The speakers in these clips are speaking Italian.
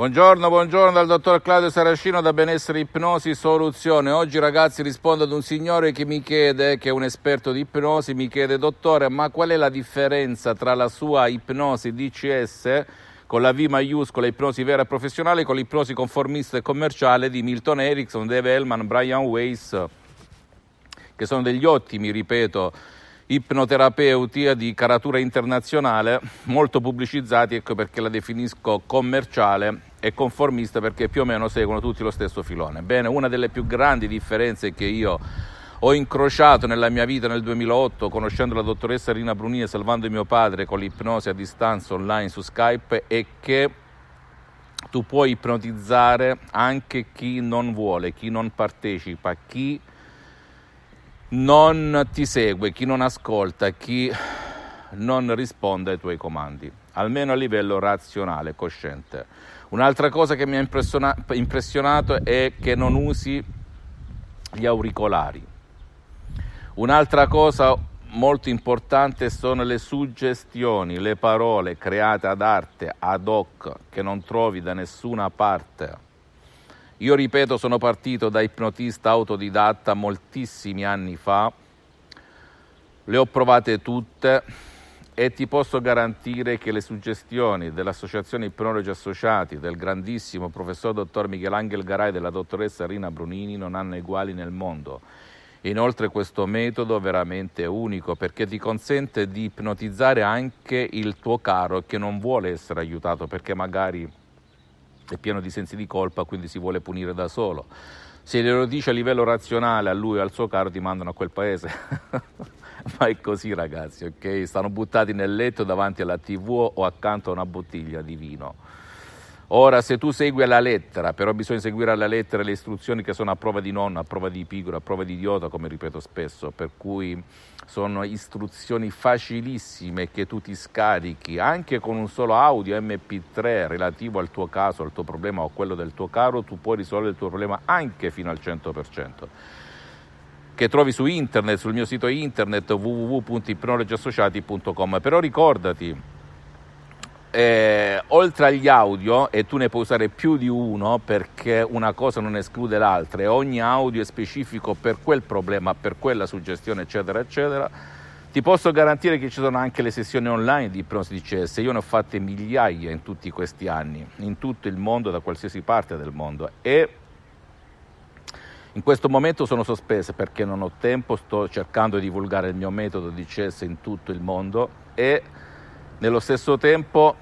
Buongiorno, buongiorno dal dottor Claudio Saracino da Benessere Ipnosi Soluzione. Oggi ragazzi rispondo ad un signore che mi chiede, che è un esperto di ipnosi, mi chiede dottore ma qual è la differenza tra la sua ipnosi DCS con la V maiuscola, ipnosi vera e professionale, con l'ipnosi conformista e commerciale di Milton Erickson, Dave Hellman, Brian Weiss, che sono degli ottimi, ripeto, ipnoterapeuti di caratura internazionale, molto pubblicizzati, ecco perché la definisco commerciale e conformista perché più o meno seguono tutti lo stesso filone. Bene, una delle più grandi differenze che io ho incrociato nella mia vita nel 2008 conoscendo la dottoressa Rina Brunini e salvando mio padre con l'ipnosi a distanza online su Skype è che tu puoi ipnotizzare anche chi non vuole, chi non partecipa, chi non ti segue, chi non ascolta, chi non risponde ai tuoi comandi, almeno a livello razionale, cosciente. Un'altra cosa che mi ha impressionato è che non usi gli auricolari. Un'altra cosa molto importante sono le suggestioni, le parole create ad arte, ad hoc, che non trovi da nessuna parte. Io ripeto, sono partito da ipnotista autodidatta moltissimi anni fa, le ho provate tutte e ti posso garantire che le suggestioni dell'Associazione Ipnologi Associati, del grandissimo professor dottor Michelangelo Garai e della dottoressa Rina Brunini non hanno uguali nel mondo. Inoltre questo metodo è veramente unico perché ti consente di ipnotizzare anche il tuo caro che non vuole essere aiutato perché magari è pieno di sensi di colpa, quindi si vuole punire da solo. Se glielo dice a livello razionale a lui e al suo caro, ti mandano a quel paese. Ma è così, ragazzi, ok? Stanno buttati nel letto davanti alla TV o accanto a una bottiglia di vino. Ora, se tu segui alla lettera, però bisogna seguire alla lettera le istruzioni che sono a prova di nonno, a prova di pigro, a prova di idiota, come ripeto spesso, per cui sono istruzioni facilissime che tu ti scarichi anche con un solo audio MP3 relativo al tuo caso, al tuo problema o a quello del tuo caro, tu puoi risolvere il tuo problema anche fino al 100% che trovi su internet, sul mio sito internet www.ipnologiassociati.com. Però ricordati, eh, oltre agli audio, e tu ne puoi usare più di uno perché una cosa non esclude l'altra, e ogni audio è specifico per quel problema, per quella suggestione, eccetera, eccetera. Ti posso garantire che ci sono anche le sessioni online di ipnosi DCS, io ne ho fatte migliaia in tutti questi anni, in tutto il mondo, da qualsiasi parte del mondo. E in questo momento sono sospese perché non ho tempo, sto cercando di divulgare il mio metodo DCS in tutto il mondo e nello stesso tempo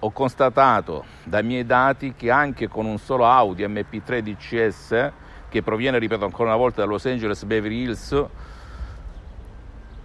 ho constatato dai miei dati che anche con un solo Audi MP3 DCS, che proviene, ripeto ancora una volta, da Los Angeles Beverly Hills,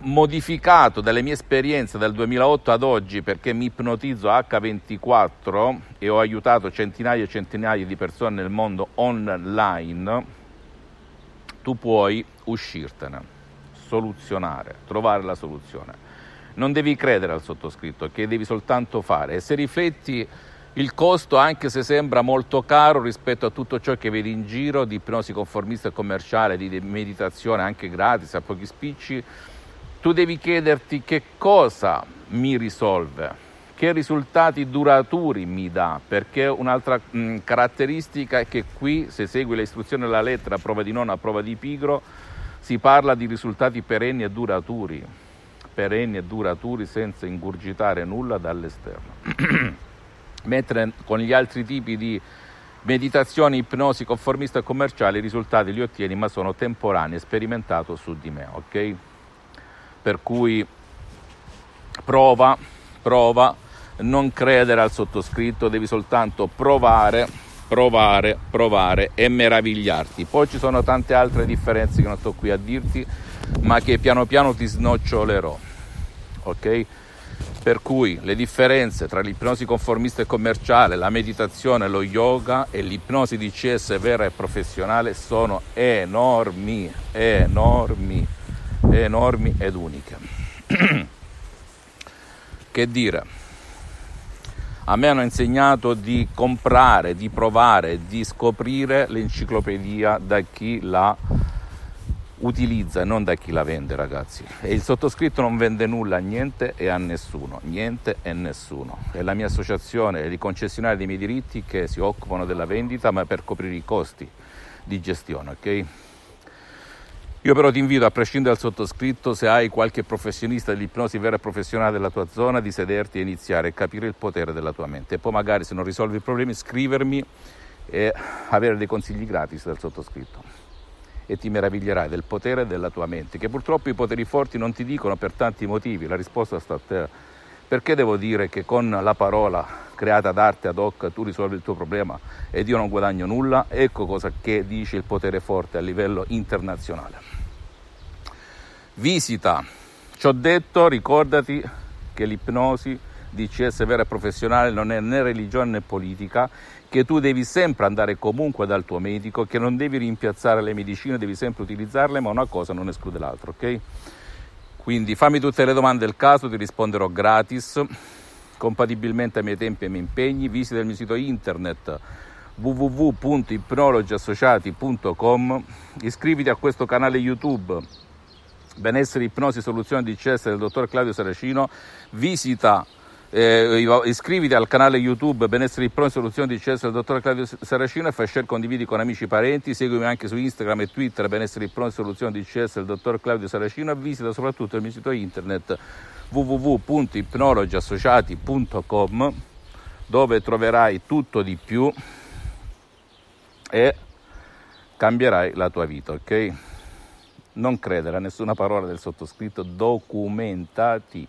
modificato dalle mie esperienze dal 2008 ad oggi perché mi ipnotizzo H24 e ho aiutato centinaia e centinaia di persone nel mondo online, tu puoi uscirtene, soluzionare, trovare la soluzione non devi credere al sottoscritto, che devi soltanto fare. E se rifletti il costo, anche se sembra molto caro rispetto a tutto ciò che vedi in giro di ipnosi conformista e commerciale, di meditazione anche gratis a pochi spicci, tu devi chiederti che cosa mi risolve, che risultati duraturi mi dà, perché un'altra mh, caratteristica è che qui, se segui le istruzioni alla lettera, prova di nonno, a prova di pigro, si parla di risultati perenni e duraturi perenni e duraturi senza ingurgitare nulla dall'esterno. Mentre con gli altri tipi di meditazioni, ipnosi conformista e commerciali i risultati li ottieni ma sono temporanei, sperimentato su di me, ok? Per cui prova, prova, non credere al sottoscritto, devi soltanto provare, provare, provare e meravigliarti. Poi ci sono tante altre differenze che non sto qui a dirti, ma che piano piano ti snocciolerò ok? Per cui le differenze tra l'ipnosi conformista e commerciale, la meditazione, lo yoga e l'ipnosi di CS vera e professionale sono enormi, enormi, enormi ed uniche. che dire? A me hanno insegnato di comprare, di provare, di scoprire l'enciclopedia da chi la utilizza e non da chi la vende, ragazzi. E il sottoscritto non vende nulla a niente e a nessuno, niente e nessuno. È la mia associazione i concessionari dei miei diritti che si occupano della vendita, ma per coprire i costi di gestione, ok? Io però ti invito, a prescindere dal sottoscritto, se hai qualche professionista dell'ipnosi vera e professionale della tua zona, di sederti e iniziare a capire il potere della tua mente. E poi magari se non risolvi i problemi, scrivermi e avere dei consigli gratis dal sottoscritto e ti meraviglierai del potere della tua mente, che purtroppo i poteri forti non ti dicono per tanti motivi, la risposta sta a te. Perché devo dire che con la parola creata d'arte ad hoc tu risolvi il tuo problema ed io non guadagno nulla? Ecco cosa che dice il potere forte a livello internazionale. Visita. Ci ho detto, ricordati che l'ipnosi DCS vera e professionale non è né religione né politica, che tu devi sempre andare comunque dal tuo medico, che non devi rimpiazzare le medicine, devi sempre utilizzarle, ma una cosa non esclude l'altra, ok? Quindi fammi tutte le domande del caso, ti risponderò gratis, compatibilmente ai miei tempi e ai miei impegni, visita il mio sito internet www.ipnologiassociati.com, iscriviti a questo canale YouTube Benessere Ipnosi Soluzione DCS del dottor Claudio Saracino, visita eh, iscriviti al canale YouTube Benessere Ipnosi Soluzione DCS del dottor Claudio Saracino e fai share, condividi con amici e parenti, seguimi anche su Instagram e Twitter Benessere Ipnosi Soluzione DCS del dottor Claudio Saracino e visita soprattutto il mio sito internet www.ipnologiassociati.com dove troverai tutto di più e cambierai la tua vita, ok? Non credere a nessuna parola del sottoscritto, documentati.